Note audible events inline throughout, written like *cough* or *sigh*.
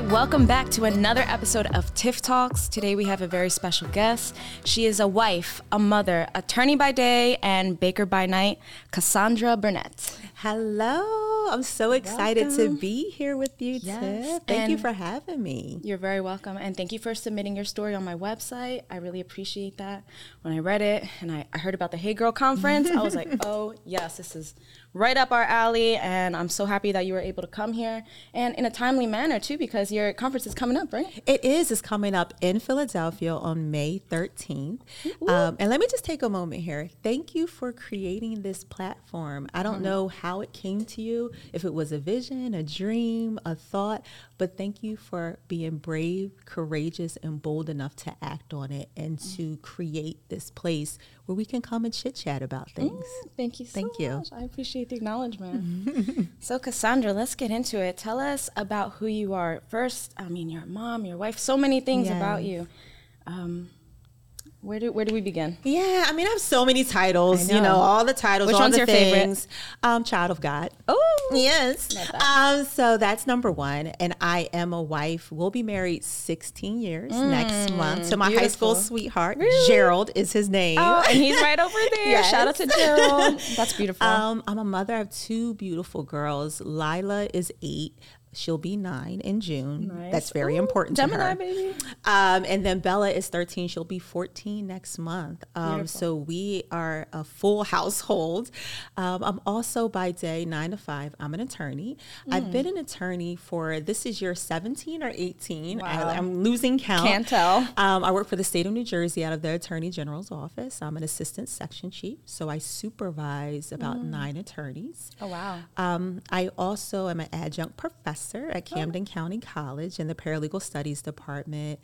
right, welcome back to another episode of Tiff Talks. Today we have a very special guest. She is a wife, a mother, attorney by day, and baker by night, Cassandra Burnett. Hello. I'm so excited Welcome. to be here with you, Yes, Tiff. Thank you for having me. You're very welcome, and thank you for submitting your story on my website. I really appreciate that. When I read it and I, I heard about the Hey Girl conference, I was like, *laughs* oh, yes, this is right up our alley, and I'm so happy that you were able to come here and in a timely manner, too, because your conference is coming up, right? It is. It's coming up in Philadelphia on May 13th. Um, and let me just take a moment here. Thank you for creating this platform. I don't know how it came to you, if it was a vision, a dream, a thought, but thank you for being brave, courageous, and bold enough to act on it and to create this place where we can come and chit chat about things. Thank you so Thank you. much. I appreciate the acknowledgement. *laughs* so, Cassandra, let's get into it. Tell us about who you are. First, I mean, your mom, your wife, so many things about you. Um, where do where do we begin? Yeah, I mean, I have so many titles. I You know. know, all the titles. Which all one's the your favorite? Um, Child of God. Oh, Yes. Um, so that's number one. And I am a wife. We'll be married 16 years next month. So my high school Mm, sweetheart, Really? Gerald, is his name. Oh, and he's right over *laughs* there. Yes. Shout out to Gerald. *laughs* That's beautiful. Um, I'm a mother of two beautiful girls. Lila is eight. She'll be nine in June. Nice. That's very Ooh, important Gemini, to her. baby. Um, and then Bella is 13. She'll be 14 next month. Um, so we are a full *laughs* household. Um, I'm also by day nine to five. I'm an attorney. Mm. I've been an attorney for this is year 17 or 18. Wow. I, am losing count. Can't tell. Um, I work for the state of New Jersey out of the Attorney General's office. I'm an assistant section chief. So I supervise about Mm. nine attorneys. Oh wow. Um, I also am an adjunct professor at oh. Camden County College in the Paralegal Studies Department.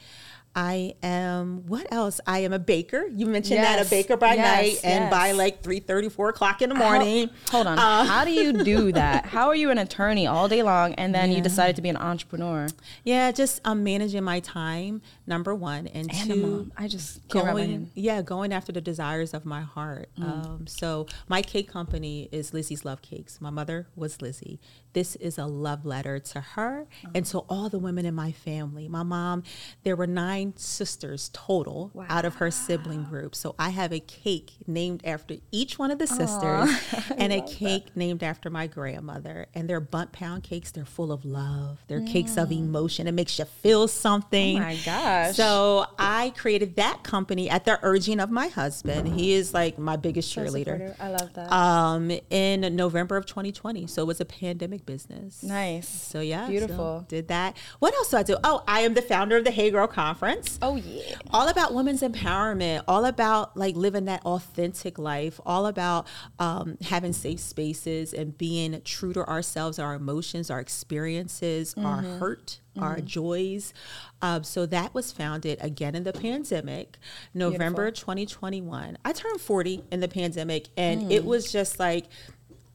I am what else? I am a baker. You mentioned that a baker by yes, night, and by like 3 4 o'clock in the morning. How- hold on. Uh, How do you *laughs* do that? How are you an attorney all day long and then you Yeah. decided to be an entrepreneur yeah, just um, managing my time. Number one, and, and two. I just can't wrap my going yeah going after the desires of my heart Mm. um, so my cake company is lizzie's love cakes my mother was lizzie this is a love letter to her Oh. and to all the women in my family my mom there were nine sisters total out of her sibling group so i have a cake named after each one of the sisters *laughs* and a cake named after my grandmother and they're Bundt pound cakes they're full of love they're cakes of emotion it makes you feel something Mm. Oh my gosh. so I created that company at the urging of my husband. He is like my biggest So cheerleader. supportive. I love that. Um, in November of 2020, so it was a pandemic business. nice. So yeah, so Beautiful. did that. What else do I do? Oh, I am the founder of the Hey Girl Conference Oh yeah. all about women's empowerment all about like living that authentic life all about um, having safe spaces and being true to ourselves our emotions our experiences our hurt our joys. Um, so that was founded again in the pandemic november 2021 i turned 40 in the pandemic and it was just like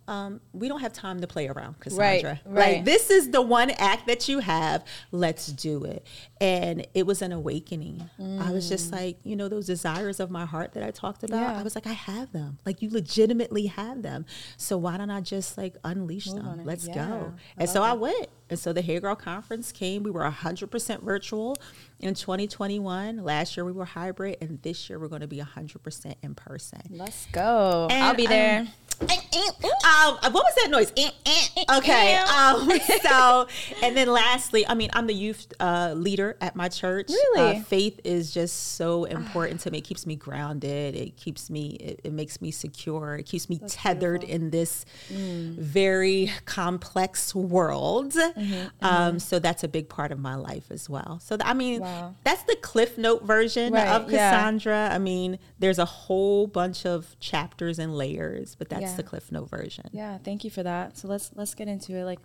um, we don't have time to play around, Cassandra. Right, right. Like this is the one act that you have. Let's do it. And it was an awakening. I was just like, you know, those desires of my heart that I talked about. Yeah. I was like, I have them. Like you legitimately have them. So why don't I just like unleash Move them? Let's Yeah, go. I And so I went. And so the Hey Girl Conference came. We were 100% virtual in 2021. Last year we were hybrid, and this year we're going to be 100% in person. Let's go. And, I'll be there. um, um, what was that noise? Eh, eh. Okay. Um, *laughs* so, and then lastly, I mean, I'm the youth uh, leader at my church. Really? Uh, faith is just so important to me. It keeps me grounded. It keeps me, it, it makes me secure. It keeps me tethered in this Mm. very complex world. Mm-hmm, Um, so that's a big part of my life as well. So, th- I mean, Wow. that's the Cliff Note version Right, of yeah. Cassandra. I mean, there's a whole bunch of chapters and layers, but that's Yeah. the Cliff Note version. Yeah, thank you for that. So let's let's get into it. Like,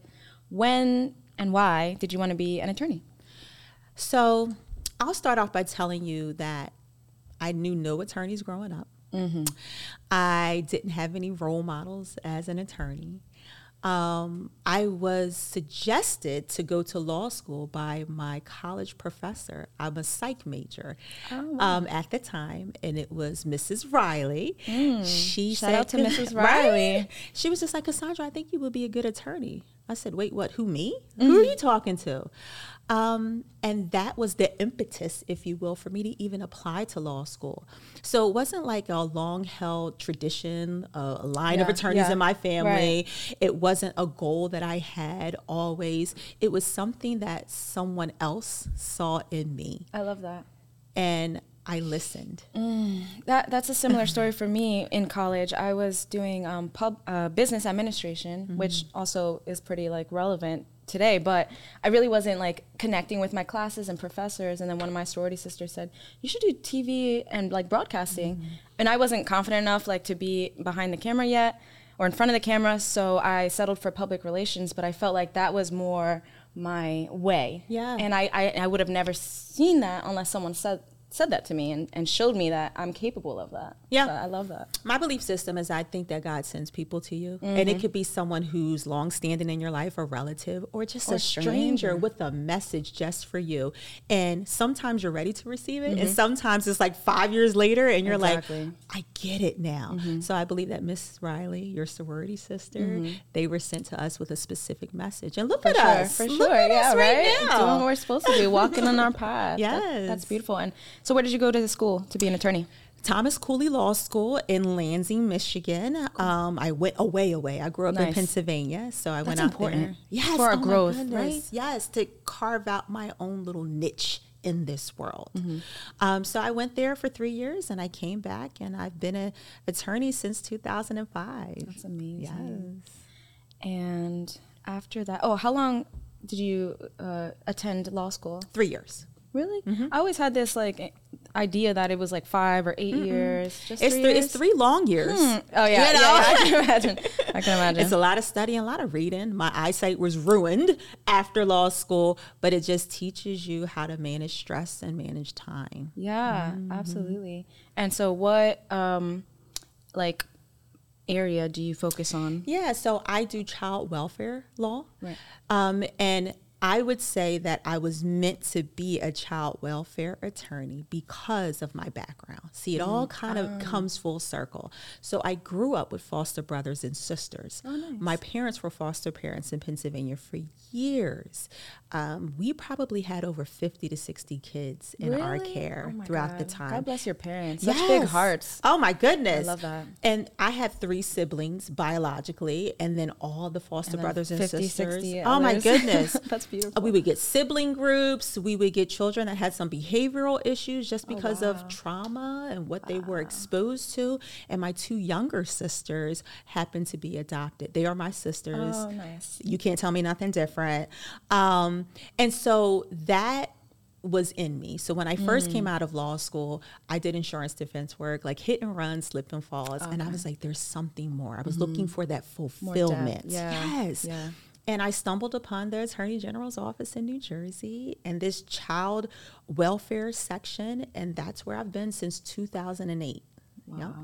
when and why did you want to be an attorney? So I'll start off by telling you that I knew no attorneys growing up. Mm-hmm. I didn't have any role models as an attorney. Um, I was suggested to go to law school by my college professor. I'm a psych major Oh, um, at the time, and it was Mrs. Riley. She Mm. Shout said out to Mrs. *laughs* Right? Riley. She was just like Cassandra. I think you would be a good attorney. I said, wait, what? Who, me? Who are you talking to? Um, and that was the impetus, if you will, for me to even apply to law school. So it wasn't like a long held tradition, a line of attorneys yeah, in my family. right. It wasn't a goal that I had always. It was something that someone else saw in me. I love that. And I listened. That that's a similar story for me in college. I was doing um, pub uh, business administration, which also is pretty like relevant today. But I really wasn't like connecting with my classes and professors. And then one of my sorority sisters said, "You should do TV and like broadcasting." Mm-hmm. And I wasn't confident enough like to be behind the camera yet or in front of the camera, so I settled for public relations. But I felt like that was more my way. Yeah. And I I, I would have never seen that unless someone said said that to me and, and showed me that I'm capable of that. Yeah. So I love that. My belief system is I think that God sends people to you. And it mm-hmm. could be someone who's long standing in your life, a relative, or just Or a stranger, stranger. with a message just for you. And sometimes you're ready to receive it. And mm-hmm. sometimes it's like five years later and you're Exactly. like, I get it now. Mm-hmm. So I believe that Miss Riley, your sorority sister, they were sent to us with a specific message. And look For at sure, us. for Look sure. yeah, right. right, now. Doing what we're supposed to do, walking on our path. That- *laughs* Yes. that's beautiful. And so, where did you go to the school to be an attorney? Thomas Cooley Law School in Lansing, Michigan. Um, I went away, away. I grew up in Pennsylvania, so I went That's out there. Yes, for our oh growth, goodness. right? Yes, to carve out my own little niche in this world. Mm-hmm. Um, so I went there for three years, and I came back, and I've been an attorney since 2005. That's amazing. Yes. And after that, oh, how long did you uh, attend law school? Three years. Really? Mm-hmm. I always had this like idea that it was like five or 8 years. Just It's three three, years? it's three long years. Oh yeah, You yeah, know? yeah, I can *laughs* imagine. I can imagine. It's a lot of studying, a lot of reading. My eyesight was ruined after law school, but it just teaches you how to manage stress and manage time. Yeah, Mm-hmm. absolutely. And so, what um, like area do you focus on? Yeah, so I do child welfare law. Right. Um, and I would say that I was meant to be a child welfare attorney because of my background. See, it all kind of comes full circle. So I grew up with foster brothers and sisters. My parents were foster parents in Pennsylvania for years. Um, we probably had over 50 to 60 kids in our care Oh throughout the time. God bless your parents. Such big hearts. Oh my goodness. I love that. And I have three siblings biologically, and then all the foster And brothers and sisters. 60 oh my *laughs* goodness. That's beautiful. We would get sibling groups. We would get children that had some behavioral issues just Oh, because of trauma and what they were exposed to. And my two younger sisters happened to be adopted. They are my sisters. Oh, nice. You can't tell me nothing different. Um, and so that was in me. So when I first came Mm. out of law school, I did insurance defense work, like hit and run, slip and falls. And I was like, there's something more. I was looking for that Mm-hmm. fulfillment. Yeah. Yes. Yeah. And I stumbled upon the Attorney General's office in New Jersey and this child welfare section. And that's where I've been since 2008. Wow, Yep.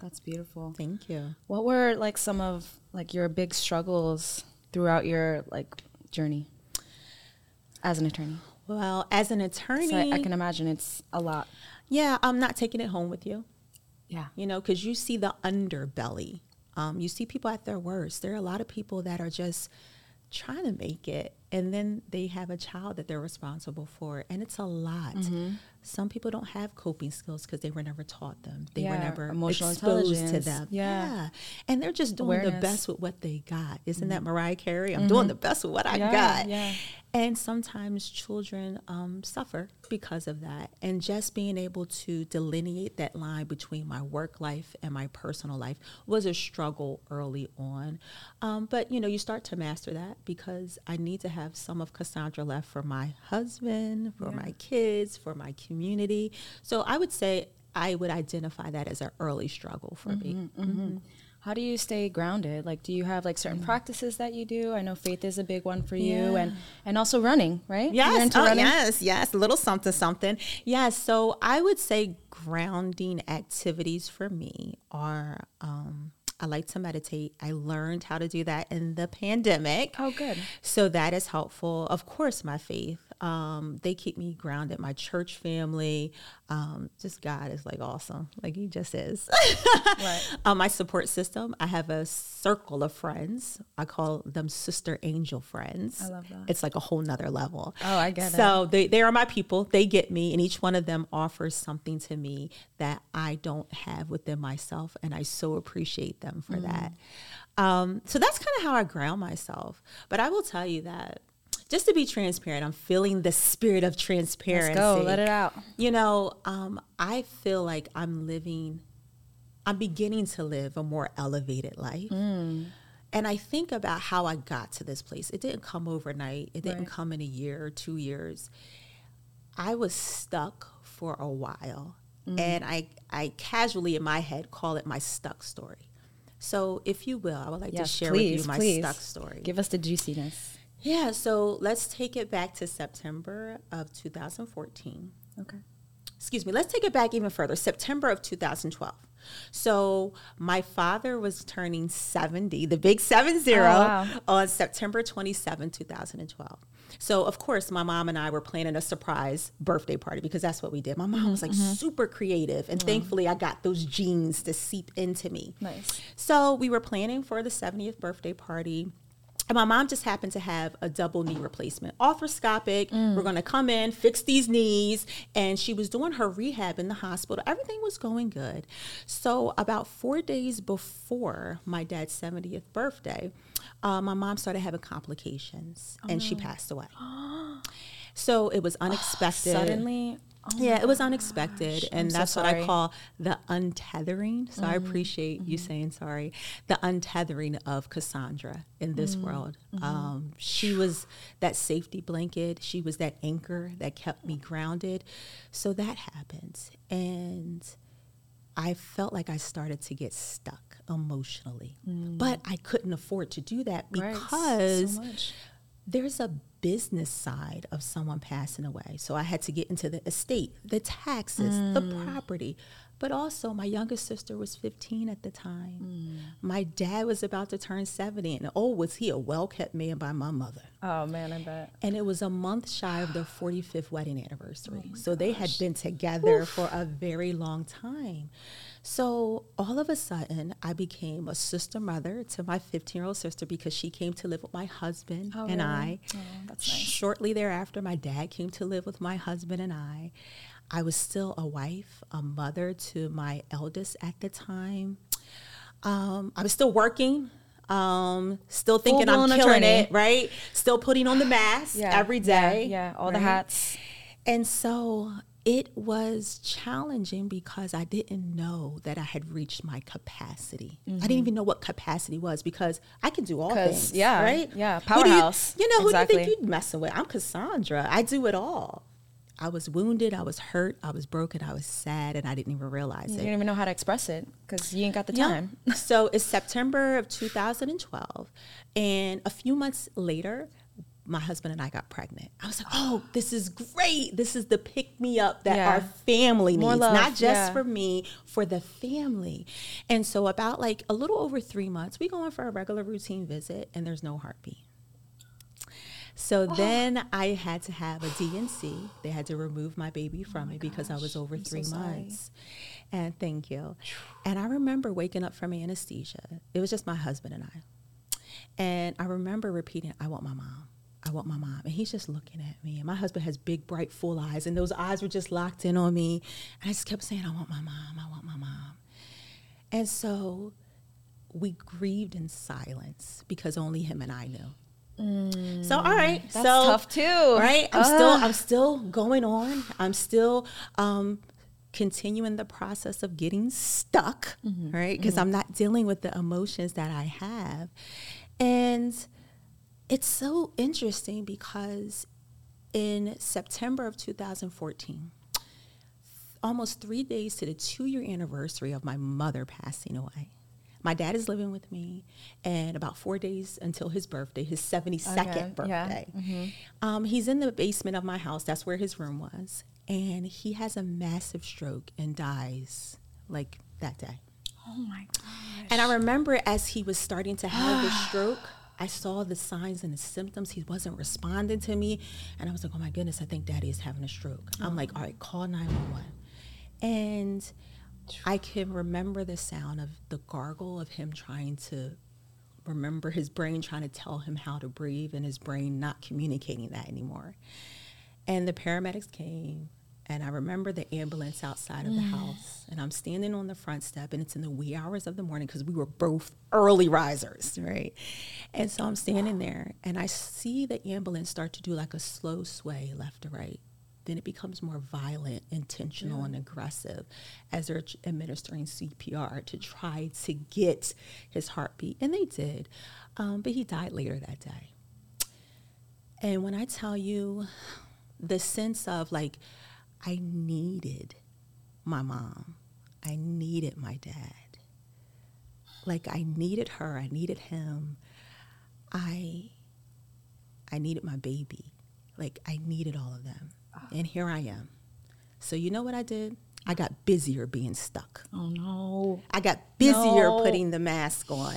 that's beautiful. Thank you. What were like some of like your big struggles throughout your like journey as an attorney? Well, as an attorney, I, I can imagine it's a lot. yeah, I'm not taking it home with you. Yeah. you know, because you see the underbelly. Um, you see people at their worst. There are a lot of people that are just trying to make it, and then they have a child that they're responsible for, and it's a lot. Mm-hmm. Some people don't have coping skills because they were never taught them. They were never emotional exposed to them. Yeah. and they're just doing the best with what they got. Isn't that Mariah Carey? I'm doing the best with what I Mm-hmm. Yeah, got. yeah. And sometimes children um, suffer because of that. And just being able to delineate that line between my work life and my personal life was a struggle early on. Um, but, you know, you start to master that because I need to have some of Cassandra left for my husband, for Yeah. my kids, for my community. So I would say I would identify that as an early struggle for me. Mm-hmm. How do you stay grounded? Like, do you have like certain practices that you do? I know faith is a big one for you, and and also running, right? You're Yes. Oh, running? yes. Yes. A little something, something. Yes. So I would say grounding activities for me are um, I like to meditate. I learned how to do that in the pandemic. Oh, good. So that is helpful. Of course, my faith. Um, they keep me grounded. My church family, um, just God is like awesome. Like He just is. *laughs* Right. um, my support system. I have a circle of friends. I call them sister angel friends. I love that. It's like a whole nother level. Oh, I get it. So they they are my people. They get me, and each one of them offers something to me that I don't have within myself, and I so appreciate them for that. Um, so that's kind of how I ground myself. But I will tell you that. Just to be transparent, I'm feeling the spirit of transparency. Let's go. Let it out. You know, um, I feel like I'm living, I'm beginning to live a more elevated life. Mm. And I think about how I got to this place. It didn't come overnight, it didn't Right. come in a year or two years. I was stuck for a while. Mm. And I, I casually in my head call it my stuck story. So, if you will, I would like Yes, to share please, with you my please. stuck story. Give us the juiciness. Yeah, so let's take it back to September of 2014 Okay. excuse me, let's take it back even further. September of 2012. So my father was turning 70, the big 70 Oh, wow. on September 27, 2012. So of course my mom and I were planning a surprise birthday party because that's what we did. My mom was like Mm-hmm, super creative and thankfully I got those genes to seep into me. Nice. So we were planning for the 70th birthday party. And my mom just happened to have a double knee replacement, arthroscopic. We're going to come in, fix these knees. And she was doing her rehab in the hospital. Everything was going good. So, about four days before my dad's 70th birthday, uh, my mom started having complications and she passed away. *gasps* So, it was unexpected. Suddenly. Oh Yeah, it was unexpected, and I'm so that's what I. Mm-hmm. call the untethering. So I appreciate you saying sorry. The untethering of Cassandra in this Mm-hmm. world. Um, she was that safety blanket. She was that anchor that kept me grounded. So that happened, and I felt like I started to get stuck emotionally, but I couldn't afford to do that Mm. Right. because so there's a business side of someone passing away. So I had to get into the estate, the taxes, the mm. property. But also, my youngest sister was 15 at the time. Mm. My dad was about to turn 70. And oh, was he a well kept man by my mother. Oh man, I bet. And it was a month shy of their 45th wedding anniversary. *gasps* Oh, so they had been together for a very long time. So all of a sudden, I became a sister mother to my 15 year old sister because she came to live with my husband Oh, and really? I. Oh, that's nice. Shortly thereafter, my dad came to live with my husband and I. I was still a wife, a mother to my eldest at the time. Um, I was still working, um, still thinking I'm Full-blown killing attorney. it, right? Still putting on the mask *sighs* every day. Yeah, yeah, all the hats. And so it was challenging because I didn't know that I had reached my capacity. I didn't mm-hmm. even know what capacity was because I can do all things. yeah, right? yeah, do you- powerhouse. You, know, who do you think you're messing with? I'm Cassandra. I do it all. I was wounded, I was hurt, I was broken, I was sad, and I didn't even realize You it. You didn't even know how to express it because you ain't got the Yeah. time. so it's September of 2012. And a few months later, my husband and I got pregnant. I was like, oh, this is great. This is the pick me up that Yeah. our family More needs, love, not just yeah. for me, for the family. And so, about like a little over three months, we go in for a regular routine visit, and there's no heartbeat. So oh. then I had to have a DNC. They had to remove my baby oh from me because I was over I'm three sorry. months. And thank you. And I remember waking up from anesthesia. It was just my husband and I. And I remember repeating, I want my mom. I want my mom. And he's just looking at me. And my husband has big, bright, full eyes. And those eyes were just locked in on me. And I just kept saying, I want my mom. I want my mom. And so we grieved in silence because only him and I knew. So all right, That's so tough too. right? I'm still I'm still going on. I'm still um, continuing the process of getting stuck, Mm-hmm. right? Because I'm not dealing with the emotions that I have, and it's so interesting because in September of 2014. Almost three days to the two year anniversary of my mother passing away. My dad is living with me, and about four days until his birthday, his 72nd Okay, yeah, birthday. Um, he's in the basement of my house. That's where his room was. And he has a massive stroke and dies like that day. Oh my gosh. And I remember as he was starting to have the *gasps* stroke, I saw the signs and the symptoms. He wasn't responding to me. And I was like, oh my goodness, I think daddy is having a stroke. I'm like, oh. all right, call 911. And I can remember the sound of the gargle of him trying to remember his brain trying to tell him how to breathe and his brain not communicating that anymore. And the paramedics came and I remember the ambulance outside of the house, and I'm standing on the front step, and it's in the wee hours of the morning because we were both early risers, right? And so I'm standing there, and I see the ambulance start to do like a slow sway left to right. Then it becomes more violent, intentional, and aggressive as they're administering CPR to try to get his heartbeat. And they did. Um, but he died later that day. And when I tell you the sense of like, I needed my mom, I needed my dad. Like I needed her, I needed him. I I needed my baby. Like I needed all of them. Ah. And here I am. So you know what I did? I got busier being stuck. Oh no. I got busier No. putting the mask on.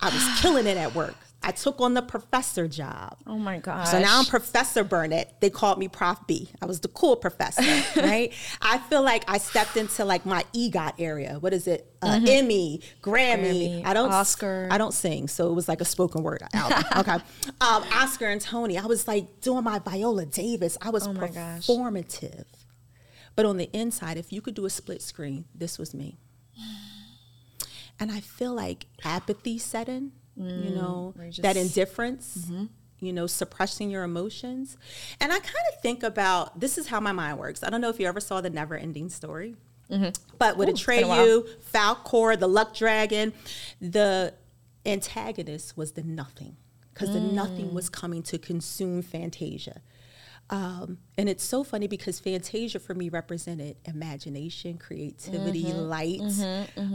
I was killing it at work. I took on the professor job. Oh my gosh. So now I'm Professor Burnett. They called me Prof B. I was the cool professor, *laughs* right? I feel like I stepped into like my EGOT area. What is it? Uh, Emmy, Grammy. Grammy, I don't Oscar. I don't sing, so it was like a spoken word album. *laughs* okay, um, Oscar and Tony. I was like doing my Viola Davis. I was Oh my gosh. performative. But on the inside, if you could do a split screen, this was me. And I feel like apathy set in, you mm, know, you that just- indifference, mm-hmm. you know, suppressing your emotions. And I kind of think about this is how my mind works. I don't know if you ever saw the Never Ending Story, mm-hmm. but with Ooh, it's been a while. Atreyu, Falcor, the Luck Dragon, the antagonist was the nothing because the nothing mm. was coming to consume Fantasia. Um, and it's so funny because Fantasia for me represented imagination, creativity, light,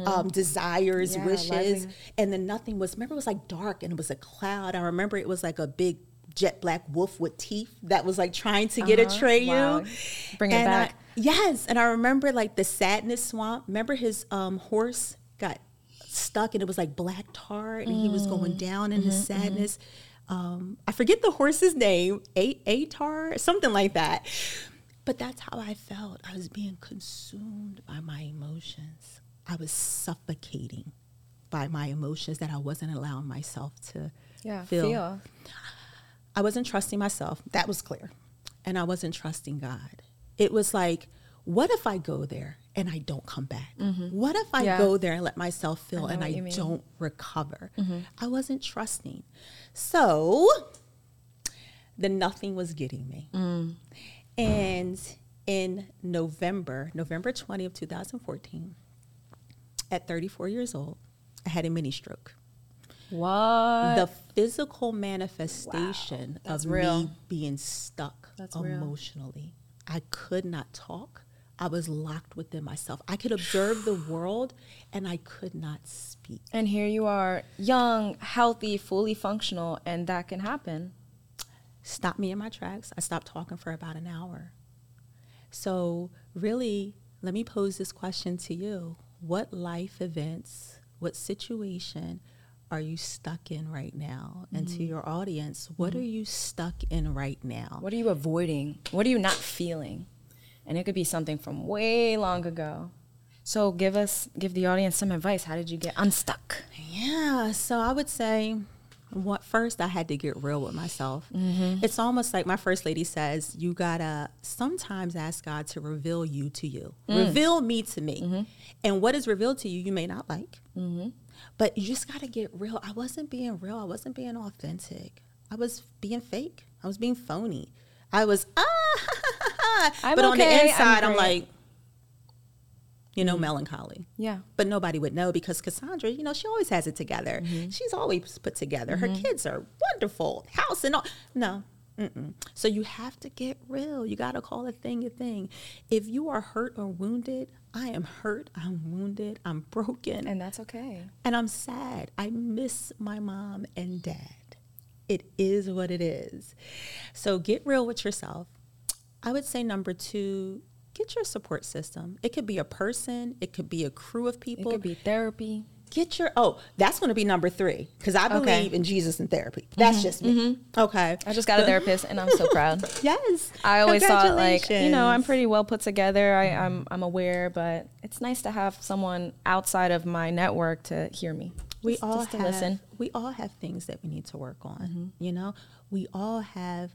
Um, desires, Yeah, wishes. And then nothing was, remember, it was like dark and it was a cloud. I remember it was like a big jet black wolf with teeth that was like trying to get Uh-huh. Atreyu. Wow. Bring it And I- back. yes. And I remember like the sadness swamp. Remember his um, horse got stuck and it was like black tar and he was going down in his sadness. Um, I forget the horse's name, A Atar, something like that. But that's how I felt. I was being consumed by my emotions. I was suffocating by my emotions that I wasn't allowing myself to yeah, feel. feel. I wasn't trusting myself. That was clear. And I wasn't trusting God. It was like, what if I go there and I don't come back? Mm-hmm. What if I Yeah. go there and let myself feel know and I don't recover? Mm-hmm. I wasn't trusting. So the nothing was getting me. Mm. And in November, November 20 of 2014, at 34 years old, I had a mini stroke What? the physical manifestation That's of real. me being stuck That's real. emotionally. I could not talk. I was locked within myself. I could observe the world and I could not speak. and here you are, young, healthy, fully functional, and that can happen. Stop me in my tracks. I stopped talking for about an hour. So, really, let me pose this question to you. What life events, what situation are you stuck in right now? And Mm-hmm. to your audience, what are you stuck in right now? What are you avoiding? What are you not feeling? And it could be something from way long ago. So give us, give the audience some advice. How did you get unstuck? Yeah, so I would say what first I had to get real with myself. Mm-hmm. It's almost like my first lady says, you gotta sometimes ask God to reveal you to you, mm. reveal me to me. Mm-hmm. And what is revealed to you, you may not like, mm-hmm. but you just gotta get real. I wasn't being real, I wasn't being authentic, I was being fake, I was being phony. I was, ah, I'm but on the okay, I'm inside, I'm, like, you know, melancholy Yeah. but nobody would know because Cassandra, you know, she always has it together. Mm-hmm. She's always put together. Her kids are wonderful, house and all. No. Mm-mm. So you have to get real. You got to call a thing a thing. If you are hurt or wounded, I am hurt. I'm wounded. I'm broken. And that's okay. And I'm sad. I miss my mom and dad. It is what it is. So get real with yourself. I would say number two, get your support system. It could be a person, it could be a crew of people, It could be therapy. get your oh, that's going to be number three because I believe Okay. Mm-hmm. in Jesus and therapy. That's just me. Okay. I just got a therapist, and I'm so *laughs* proud. Yes. I always thought like you know I'm pretty well put together. I, I'm I'm aware, but it's nice to have someone outside of my network to hear me. we Just- all just have, listen. We all have things that we need to work on. Mm-hmm. You know, we all have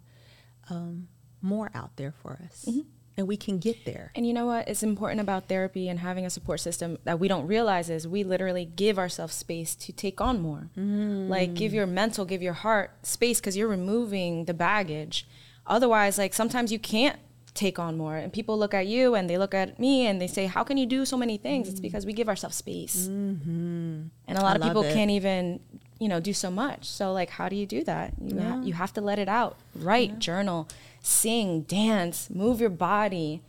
um, more out there for us, Mm-hmm. and we can get there. And you know what? It's important about therapy and having a support system that we don't realize is we literally give ourselves space to take on more. Mm. Like give your mental, give your heart space because you're removing the baggage. Otherwise, like sometimes you can't take on more, and people look at you and they look at me and they say, "How can you do so many things?" It's mm. because we give ourselves space, mm-hmm. and a lot I of people it. can't even you know do so much. So like, how do you do that? You ha- you have to let it out. Write, journal, sing, dance, move your body.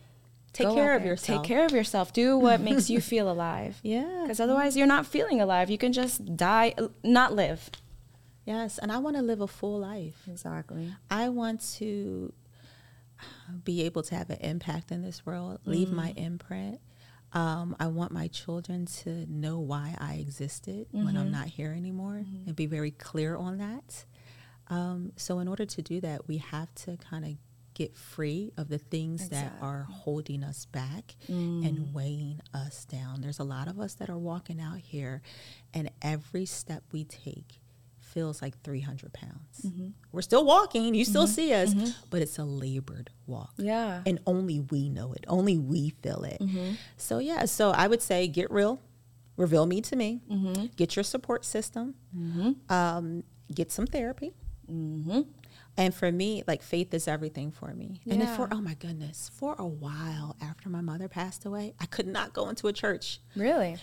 Take Go care of yourself. Take care of yourself. Do *laughs* what makes you feel alive. Yeah. Because otherwise, you're not feeling alive. You can just die, not live. Yes, and I want to live a full life. Exactly. I want to be able to have an impact in this world, leave Mm. my imprint. Um, I want my children to know why I existed when Mm-hmm. I'm not here anymore and be very clear on that. Um, so, in order to do that, we have to kind of get free of the things that are holding us back Mm. and weighing us down. There's a lot of us that are walking out here, and every step we take feels like 300 pounds. Mm-hmm. We're still walking, you still see us, but it's a labored walk. Yeah. And only we know it, only we feel it. Mm-hmm. So, yeah, so I would say get real, reveal me to me, Mm-hmm. get your support system, um, get some therapy. Mm-hmm. And for me, like faith is everything for me. And then for, oh my goodness, for a while after my mother passed away, I could not go into a church Really?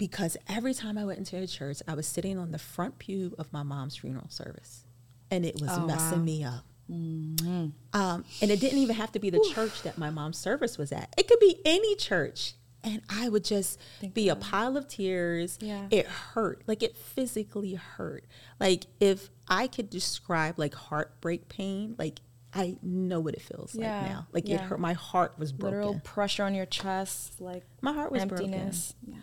Because every time I went into a church, I was sitting on the front pew of my mom's funeral service, and it was Oh, messing wow. me up. Mm-hmm. Um, and it didn't even have to be the church that my mom's service was at. It could be any church. And I would just be a pile of tears. Yeah. It hurt. Like it physically hurt. Like if I could describe like heartbreak pain, like I know what it feels Yeah, like now. Like it hurt. My heart was broken. Literal pressure on your chest, like My heart was emptiness. Yeah.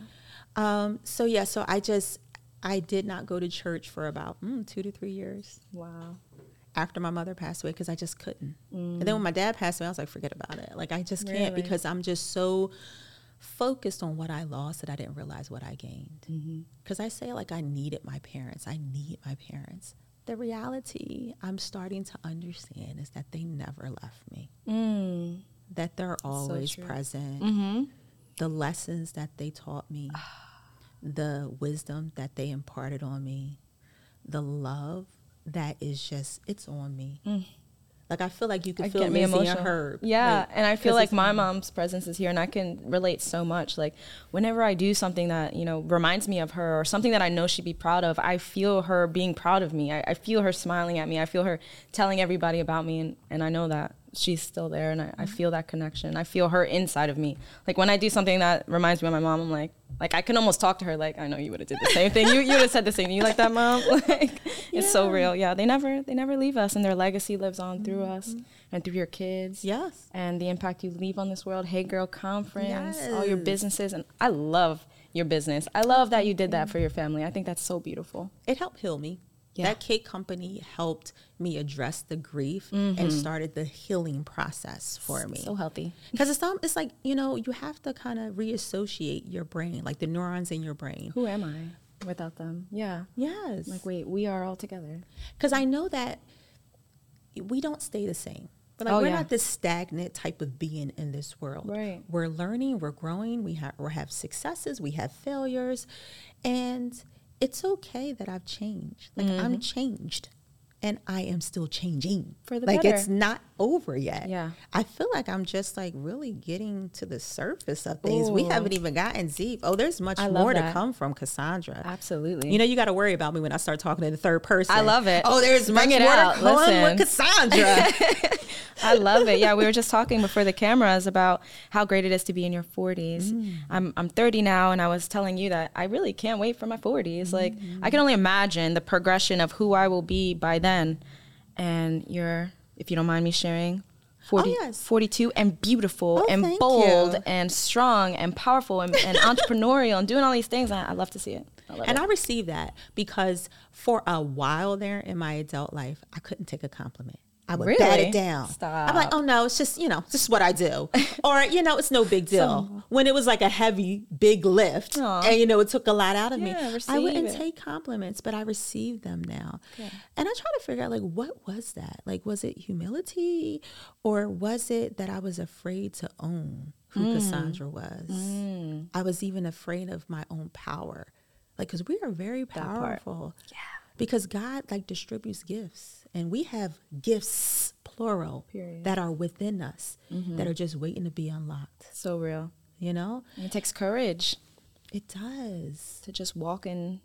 Um, so yeah, so I just I did not go to church for about mm, two to three years Wow. after my mother passed away because I just couldn't. And then when my dad passed away, I was like, forget about it. Like I just can't Really? because I'm just so focused on what I lost that I didn't realize what I gained. Because I say like I needed my parents. I need my parents. The reality I'm starting to understand is that they never left me. Mm. That they're always true. present. Mm-hmm. The lessons that they taught me, the wisdom that they imparted on me, the love that is just it's on me. Like I feel like you Mm. I can feel me Lizzie and emotional. Herb. Yeah, like, and I feel like my mom's presence is here, and I can relate so much. Like whenever I do something that you know reminds me of her, or something that I know she'd be proud of, I feel her being proud of me. I, I feel her smiling at me. I feel her telling everybody about me, and, and I know that she's still there, and I, I mm-hmm. feel that connection. I feel her inside of me. Like when I do something that reminds me of my mom, I'm like, like I can almost talk to her. Like I know you would have did the same thing. You you would have said the same. thing. You like that, mom? *laughs* like it's so real. Yeah, they never they never leave us, and their legacy lives on through us mm-hmm. and through your kids Yes. and the impact you leave on this world. Hey Girl Conference, all your businesses, and I love your business. I love that you did that mm-hmm. for your family. I think that's so beautiful. It helped heal me. Yeah. That cake company helped me address the grief and started the healing process for me. Mm-hmm. So healthy. Because it's, some- it's like, you know, you have to kind of reassociate your brain, like the neurons in your brain. Who am I without them? Yeah. Yes. Like wait, we are all together. Because I know that we don't stay the same. But like Oh, we're yeah. not this stagnant type of being in this world. Right. We're learning, we're growing, we have we have successes, we have failures, and it's okay that I've changed. Like I'm mm-hmm. changed. And I am still changing. Mm-hmm. For the like better. it's not over yet. Yeah. I feel like I'm just like really getting to the surface of things. We haven't even gotten deep. Oh, there's much I more to come from Cassandra. Absolutely. You know, you got to worry about me when I start talking in the third person. I love it. Oh, there's Bring much more out. to come Listen. with Cassandra. *laughs* *laughs* I love it. Yeah, we were just talking before the cameras about how great it is to be in your 40s. Mm. I'm I'm 30 now, and I was telling you that I really can't wait for my 40s. Like Mm-hmm. I can only imagine the progression of who I will be by then. And you're, if you don't mind me sharing, 40, Oh, yes. 42 and beautiful Oh, and bold you. and strong and powerful and, and *laughs* entrepreneurial and doing all these things. I, I love to see it. I And it. I received that because for a while there in my adult life, I couldn't take a compliment. I would bat it down. Stop. I'm like, oh no, it's just, you know, this is what I do. *laughs* or, you know, it's no big deal. when it was like a heavy, big lift and, you know, it took a lot out of me, I wouldn't it. take compliments, but I received them now. And I try to figure out, like, what was that? Like, was it humility or was it that I was afraid to own who Mm. Cassandra was? I was even afraid of my own power. Like, because we are very powerful. Yeah. Because God, like, distributes gifts. And we have gifts, plural, Period. that are within us that are just waiting to be unlocked. so real. You know? And it takes courage It does. to just walk in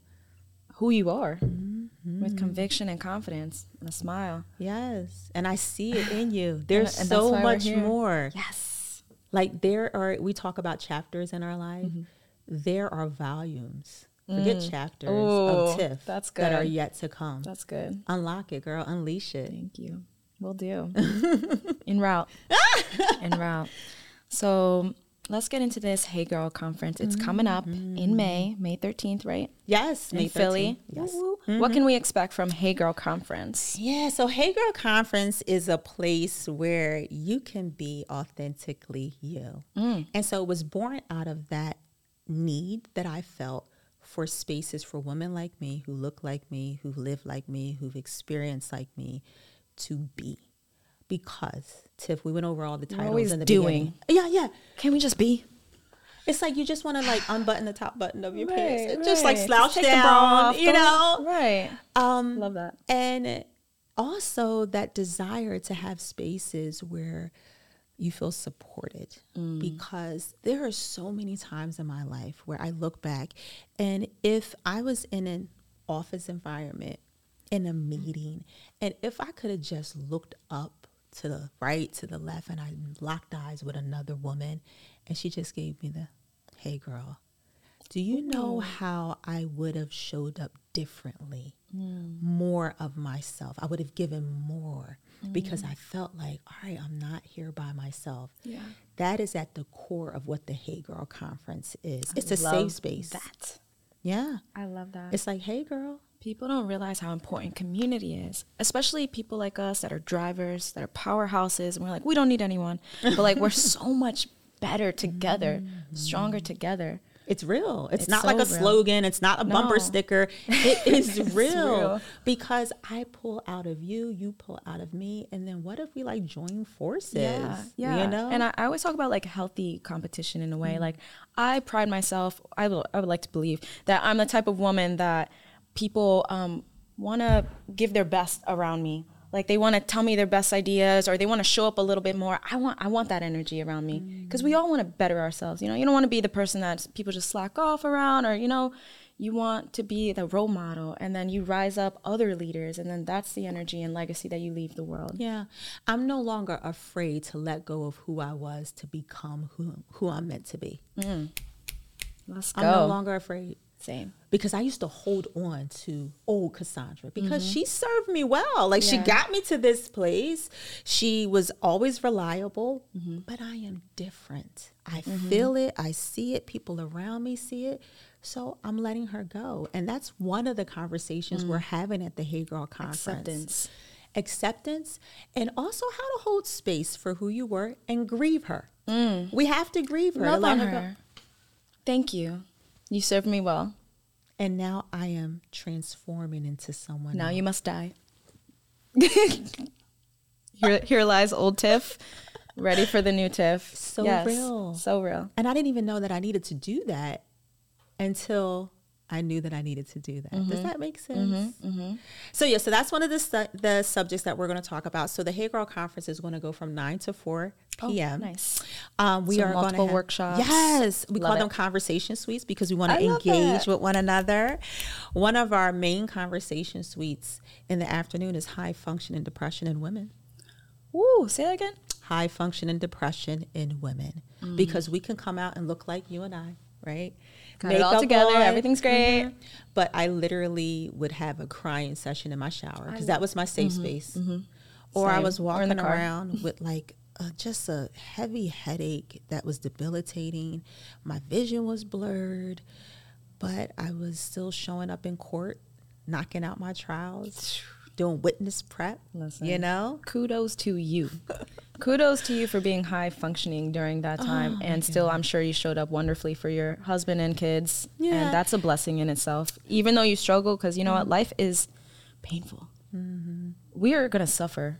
who you are Mm-hmm. with conviction and confidence and a smile. Yes. And I see it in you. *sighs* There's and that's so much more. Yes. Like, there are, we talk about chapters in our life, Mm-hmm. there are volumes. Forget mm. chapters Mm. Ooh, of TIFF that's that are yet to come. That's good. Unlock it, girl. Unleash it. Thank you. We'll do. *laughs* In route. *laughs* In route. So let's get into this Hey Girl conference. It's coming up in mm-hmm. May, May 13th, right? Yes, In May Philly. Yes. Woo. Mm-hmm. What can we expect from Hey Girl conference? Yeah, so Hey Girl Conference is a place where you can be authentically you. Mm. And so it was born out of that need that I felt for spaces for women like me who look like me, who live like me, who've experienced like me to be. Because Tiff, we went over all the titles always in the doing. beginning. Yeah, yeah. Can we just be? It's like you just want to like unbutton the top button of your Right, pants and just like right. slouch off, down, you know. Right. Um, Love that. and also that desire to have spaces where you feel supported mm. because there are so many times in my life where I look back and if I was in an office environment in a meeting and if I could have just looked up to the right to the left and I locked eyes with another woman and she just gave me the hey girl do you know how I would have showed up differently? Mm. More of myself. I would have given more because mm. I felt like, all right, I'm not here by myself. Yeah. That is at the core of what the Hey Girl Conference is. It's a safe space. That. Yeah. I love that. It's like, hey, girl. People don't realize how important community is, especially people like us that are drivers, that are powerhouses, and we're like, we don't need anyone. But like, we're *laughs* so much better together, mm. stronger together. It's real. It's, It's not so like a real. slogan. It's not a bumper No. sticker. It *laughs* is real, real. because I pull out of you, you pull out of me, and then what if we like join forces? Yeah, yeah. You know, And I, I always talk about like healthy competition in a way. Like I pride myself. I will. I would like to believe that I'm the type of woman that people um, want to give their best around me. Like they want to tell me their best ideas, or they want to show up a little bit more. I want. I want that energy around me mm. because we all want to better ourselves. You know, you don't want to be the person that people just slack off around, or you know. You want to be the role model, and then you rise up other leaders, and then that's the energy and legacy that you leave the world. Yeah, I'm no longer afraid to let go of who I was to become who who I'm meant to be. Mm. Let's go. I'm no longer afraid Same. because I used to hold on to old Cassandra because she served me well. Like she Mm-hmm. Got me to this place. She was always reliable, Mm-hmm. but I am different. I feel it, I see it, people around me see it. So I'm letting her go. And that's one of the conversations we're having at the Hey Girl conference. Mm. Acceptance. Acceptance and also how to hold space for who you were and grieve her. We have to grieve her. Mm. Love let on her go. her. Thank you. You served me well. And now I am transforming into someone. Now else. you must die. *laughs* here, here lies old Tiff, ready for the new Tiff. So Yes, real. So real. And I didn't even know that I needed to do that until I knew that I needed to do that. Mm-hmm. Does that make sense? So yeah, so that's one of the su- the subjects that we're going to talk about. So the Hey Girl Conference is going to go from nine to four p.m. Oh, nice. Um, we So are going to multiple have, workshops. Yes, we Love call them conversation suites because we want to engage it. with one another. One of our main conversation suites in the afternoon is high functioning depression in women. Woo, say that again. high functioning depression in women because we can come out and look like you and I, right? Got it all together. on. Everything's great. Mhm. But I literally would have a crying session in my shower because that was my safe space. Or I Same. was Or in the walking around with like just a heavy headache that was debilitating. My vision was blurred, but I was still showing up in court, knocking out my trials, *sighs* *sighs* doing witness prep. Listen. You know, kudos to you. kudos to you for being high functioning during that time. and still, I'm sure you showed up wonderfully for your husband and kids. Yeah. And that's a blessing in itself. Even though you struggle, because you know what? Life is painful. We are going to suffer.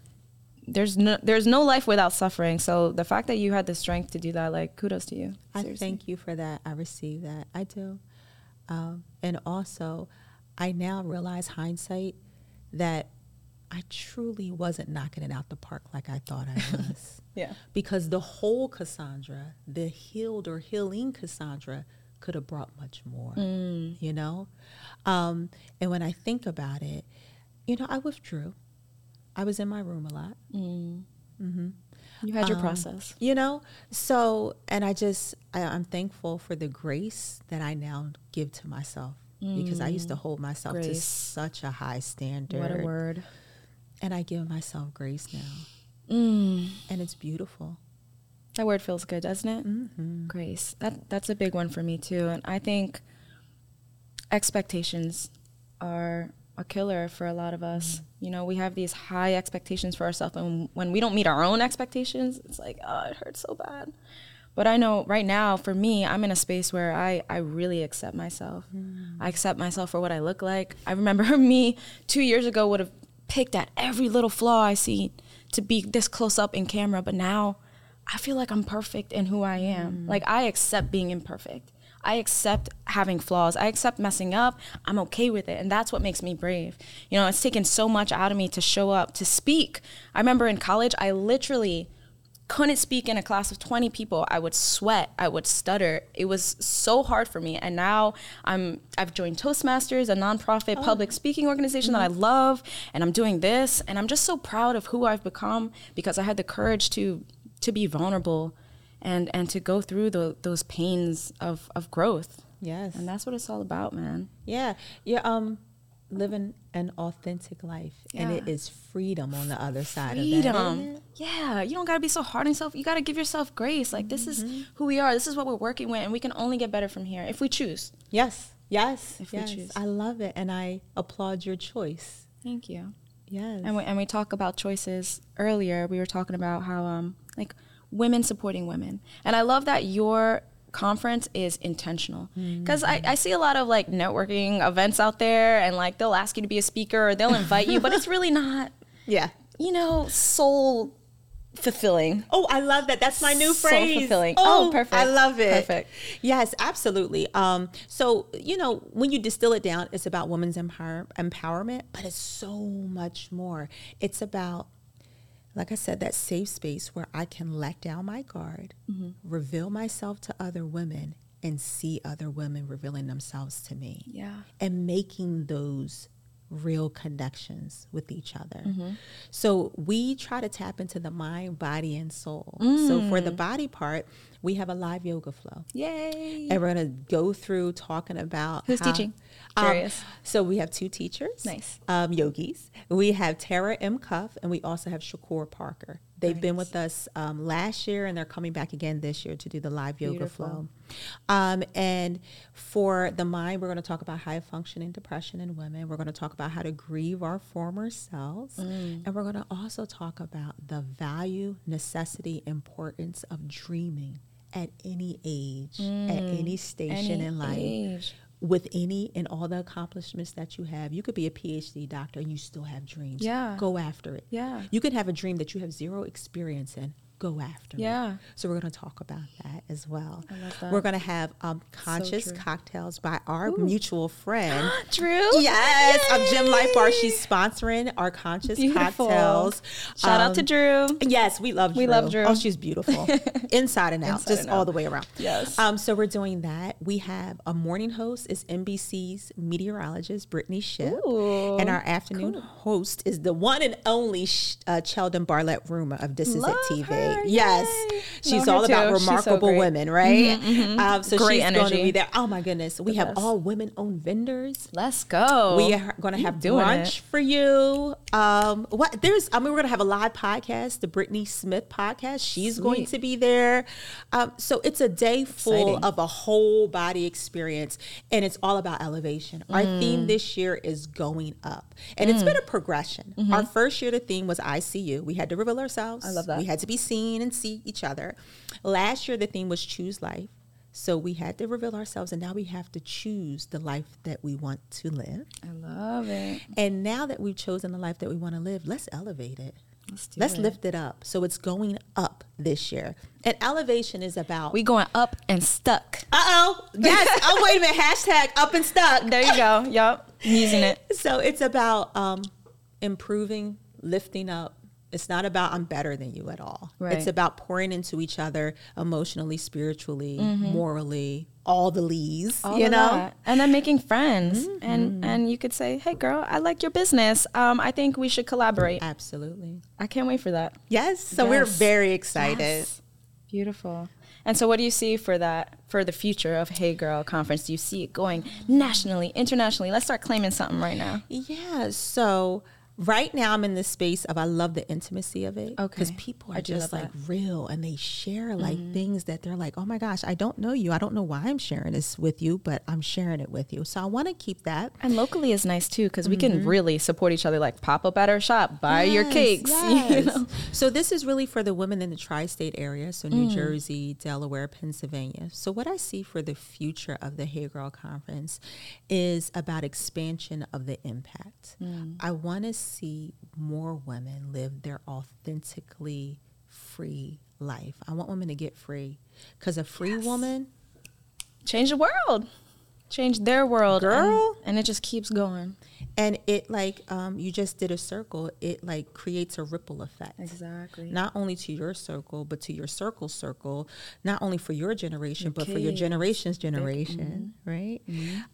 There's no, there's no life without suffering. So the fact that you had the strength to do that, like, kudos to you. I Seriously. thank you for that. I receive that. I do. Um, and also, I now realize hindsight that I truly wasn't knocking it out the park like I thought I *laughs* was. Yeah. because the whole Cassandra, the healed or healing Cassandra, could have brought much more. You know, um, and when I think about it, you know, I withdrew. I was in my room a lot. You had your Um, process. You know, so and I just I, I'm thankful for the grace that I now give to myself because I used to hold myself to such a high standard. What a word. And I give myself grace now, Mm. and it's beautiful. That word feels good, doesn't it? Mm-hmm. Grace. That that's a big one for me too. And I think expectations are a killer for a lot of us. Mm-hmm. You know, we have these high expectations for ourselves and when we don't meet our own expectations, it's like, oh, it hurts so bad. But I know right now for me, I'm in a space where I, I really accept myself. Mm. I accept myself for what I look like. I remember *laughs* me two years ago would have picked at every little flaw I see to be this close up in camera, but now I feel like I'm perfect in who I am. Mm. Like I accept being imperfect. I accept having flaws. I accept messing up. I'm okay with it. And that's what makes me brave. You know, it's taken so much out of me to show up, to speak. I remember in college, I literally couldn't speak in a class of 20 people. I would sweat, I would stutter. It was so hard for me. And now I'm I've joined Toastmasters, a nonprofit public speaking organization that I love, and I'm doing this and I'm just so proud of who I've become because I had the courage to to be vulnerable and and to go through the, those pains of of growth. Yes. And that's what it's all about, man. Yeah, you're um living an authentic life, and it is freedom on the other side of that. freedom. Yeah, you don't got to be so hard on yourself. You got to give yourself grace. Like this is who we are. This is what we're working with, and we can only get better from here if we choose. Yes, yes, If we yes. choose. I love it, and I applaud your choice. Thank you. Yes, And we, and we talk about choices earlier. We were talking about how um like women supporting women, and I love that your conference is intentional because I, I see a lot of like networking events out there and like they'll ask you to be a speaker or they'll invite you but it's really not yeah. you know soul fulfilling Oh, I love that. That's my new phrase. fulfilling. Oh, perfect. I love it. Perfect. Yes, absolutely. Um, so you know, when you distill it down, it's about women's empower- empowerment, but it's so much more. It's about, like I said, that safe space where I can let down my guard, Mm-hmm. reveal myself to other women, and see other women revealing themselves to me yeah and making those real connections with each other. Mm-hmm. So we try to tap into the mind, body, and soul. So for Mm. the body part, we have a live yoga flow. yay And we're going to go through talking about Who's how- teaching? Um, so we have two teachers. Nice. Um, yogis. We have Tara M. Cuff and we also have Shakur Parker. They've been with us um, last year and they're coming back again this year to do the live yoga Beautiful. flow. Um, and for the mind, we're going to talk about high functioning depression in women. We're going to talk about how to grieve our former selves. Mm. And we're going to also talk about the value, necessity, importance of dreaming at any age, at any station Mm. Any in life age. With any and all the accomplishments that you have. You could be a PhD doctor and you still have dreams. Yeah. Go after it. Yeah. You could have a dream that you have zero experience in. Go after it. Yeah. So we're going to talk about that as well. That. We're going to have um, conscious true. cocktails by our mutual friend. *gasps* Drew? Yes, of Gym Life Bar. She's sponsoring our conscious Beautiful. cocktails. Shout out to Um, Drew. Yes, we love Drew. We love Drew. Oh, she's beautiful. *laughs* Inside and out, Inside just and all out. the way around. Yes. Um, so we're doing that. We have a morning host is NBC's meteorologist Brittany Shipp, Ooh, and our afternoon host is the one and only uh, Sheldon Barlett Rumor of This Is Love It TV. her. Right. Yes. She's all about too. So remarkable great. women, right? Um, so Great she's going to energy. be there. Oh my goodness. We have best. all women owned vendors. Let's go. We are going to have brunch it. for you. Um, what there's, I mean, we're going to have a live podcast, the Brittany Smith podcast. She's going to be there. Um, so it's a day full Exciting. of a whole body experience, and it's all about elevation. Our Mm. theme this year is going up, and it's been a progression. Our first year, the theme was ICU. We had to reveal ourselves. I Mm-hmm. love that. We had to be seen and see each other. Last year, the theme was choose life. So we had to reveal ourselves, and now we have to choose the life that we want to live. I love it. And now that we've chosen the life that we want to live, let's elevate it. Let's Let's it. lift it up. So it's going up this year. And elevation is about. We going up and stuck. uh oh. Yes. *laughs* oh, wait a minute. Hashtag up and stuck. There you go. yup. I'm using it. *laughs* So it's about um, improving, lifting up. It's not about I'm better than you at all. Right. It's about pouring into each other emotionally, spiritually, morally, all the. Mm-hmm. All you know? that. and then making friends and and you could say hey girl i like your business um i think we should collaborate Absolutely. i can't wait for that Yes. So we're very excited. Yes. beautiful and so what do you see for that for the future of hey girl conference do you see it going nationally internationally let's start claiming something right now Yeah. So right now I'm in this space of I love the intimacy of it. Because people are just like that. Mm-hmm. real and they share like things that they're like, oh my gosh, I don't know you. I don't know why I'm sharing this with you, but I'm sharing it with you. So I want to keep that. and locally is nice too because we can really support each other like pop up at our shop buy your Yes, cakes *laughs* you yes. know? So this is really for the women in the tri-state area, so New Mm. Jersey, Delaware, Pennsylvania. So what I see for the future of the Hey Girl Conference is about expansion of the impact. Mm. I want to see more women live their authentically free life. I want women to get free because a free woman, change the world change their world and- Girl. and it just keeps going and it like um, you just did a circle. It like creates a ripple effect. exactly not only to your circle, but to your circle circle, not only for your generation, Your but for your generation's generation, right?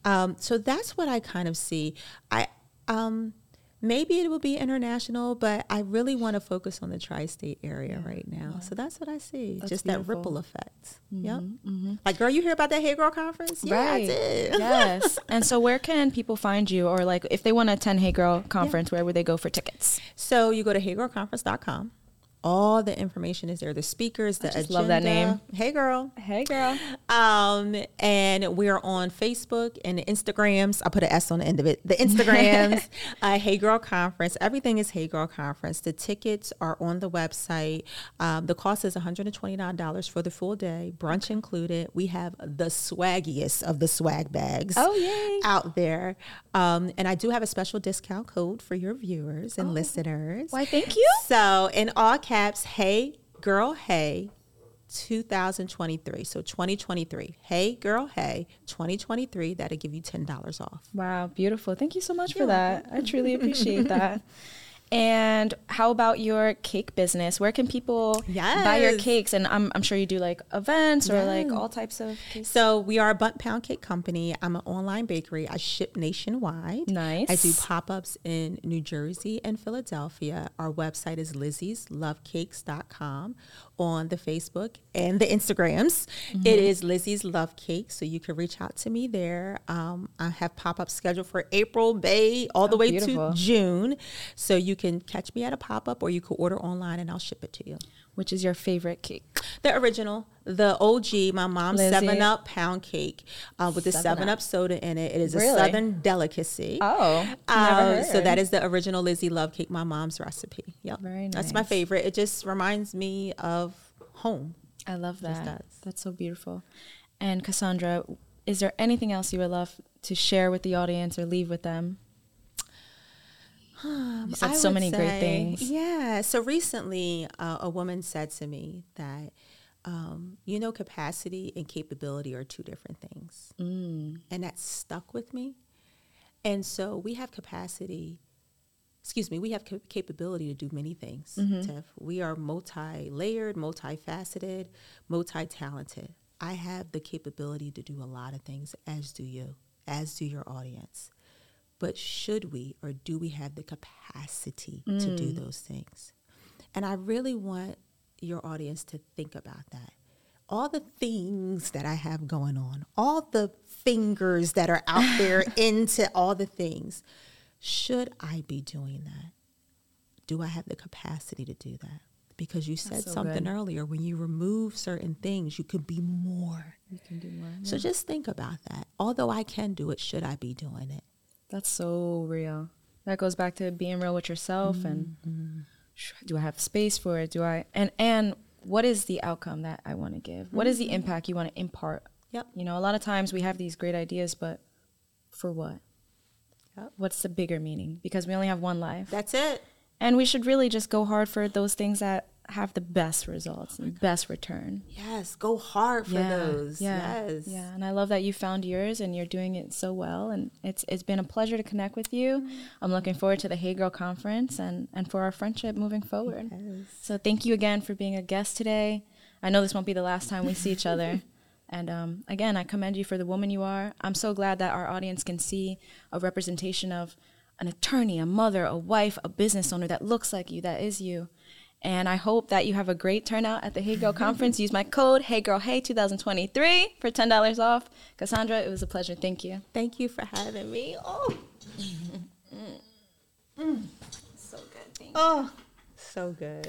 Um, so that's what I kind of see. I um, maybe it will be international, but I really want to focus on the tri-state area right now. So that's what I see, That's just that ripple effect. Mm-hmm, yep. Mm-hmm. Like, girl, you hear about that Hey Girl conference? Yeah, I did. yes. *laughs* And so, where can people find you, or like if they want to attend Hey Girl conference, where would they go for tickets? So you go to heygirlconference.com. All the information is there. The speakers, the just agenda. love that name. Hey girl. Hey Girl. Um, and we're on Facebook and the Instagrams. I put an S on the end of it. The Instagrams, *laughs* uh, Hey Girl Conference. Everything is Hey Girl Conference. The tickets are on the website. Um, the cost is $129 for the full day, brunch included. We have the swaggiest of the swag bags Oh, yay. out there. Um, and I do have a special discount code for your viewers and listeners. Why? Thank you. So in all caps, hey girl, hey, 2023. So 2023. Hey girl, hey, 2023. That'll give you $10 off. Wow, beautiful. Thank you so much for that. I truly appreciate *laughs* that. And how about your cake business? Where can people buy your cakes? And I'm, I'm sure you do like events or like all types of cakes. So we are a Bundt pound cake company. I'm an online bakery. I ship nationwide. Nice. I do pop-ups in New Jersey and Philadelphia. Our website is lizzieslovecakes.com on the Facebook and the Instagrams. Mm-hmm. It is Lizzie's Love Cake, so you can reach out to me there. Um, I have pop up scheduled for April, May, all the Oh, way beautiful. to June. So you can catch me at a pop-up or you can order online and I'll ship it to you. Which is your favorite cake? The original, the OG, my mom's Lizzie. Seven Up pound cake uh, with the 7 Seven Up. Up soda in it. It is Really? a Southern delicacy. Oh, Uh, never so that is the original Lizzie Love Cake, my mom's recipe. Yep, Very That's my favorite. It just reminds me of home. I love that. That's so beautiful. And Cassandra, is there anything else you would love to share with the audience or leave with them? You said I so many great things. Yeah. So recently, uh, a woman said to me that, um, you know, capacity and capability are two different things. Mm. And that stuck with me. And so we have capacity, excuse me, we have ca- capability to do many things, Mm-hmm. Tiff. We are multi layered, multifaceted, multi talented. I have the capability to do a lot of things, as do you, as do your audience. But should we or do we have the capacity to do Mm. those things? And I really want your audience to think about that. All the things that I have going on, all the fingers that are out there *laughs* into all the things. Should I be doing that? Do I have the capacity to do that? Because you said so something good. earlier when you remove certain things, you could be more. You can do more. So just think about that. Although I can do it, should I be doing it? That's so real. That goes back to being real with yourself Mm-hmm. and do I have space for it? Do I and and what is the outcome that I want to give? What is the impact you want to impart? Mm-hmm. Yep. You know, a lot of times we have these great ideas, but for what? Yep. What's the bigger meaning? Because we only have one life. That's it. And we should really just go hard for those things that have the best results and best return. Yes, go hard for those. Yeah. Yes. Yeah. And I love that you found yours and you're doing it so well. And it's it's been a pleasure to connect with you. I'm looking forward to the Hey Girl conference and, and for our friendship moving forward. Yes. So thank you again for being a guest today. I know this won't be the last time we see each other. *laughs* And um, again, I commend you for the woman you are. I'm so glad that our audience can see a representation of an attorney, a mother, a wife, a business owner that looks like you, that is you. And I hope that you have a great turnout at the Hey Girl conference. Use my code Hey Girl Hey 2023 for ten dollars off. Cassandra, it was a pleasure. Thank you. Thank you for having me. Oh, mm. Mm. So good. Thank oh. you. oh, so good.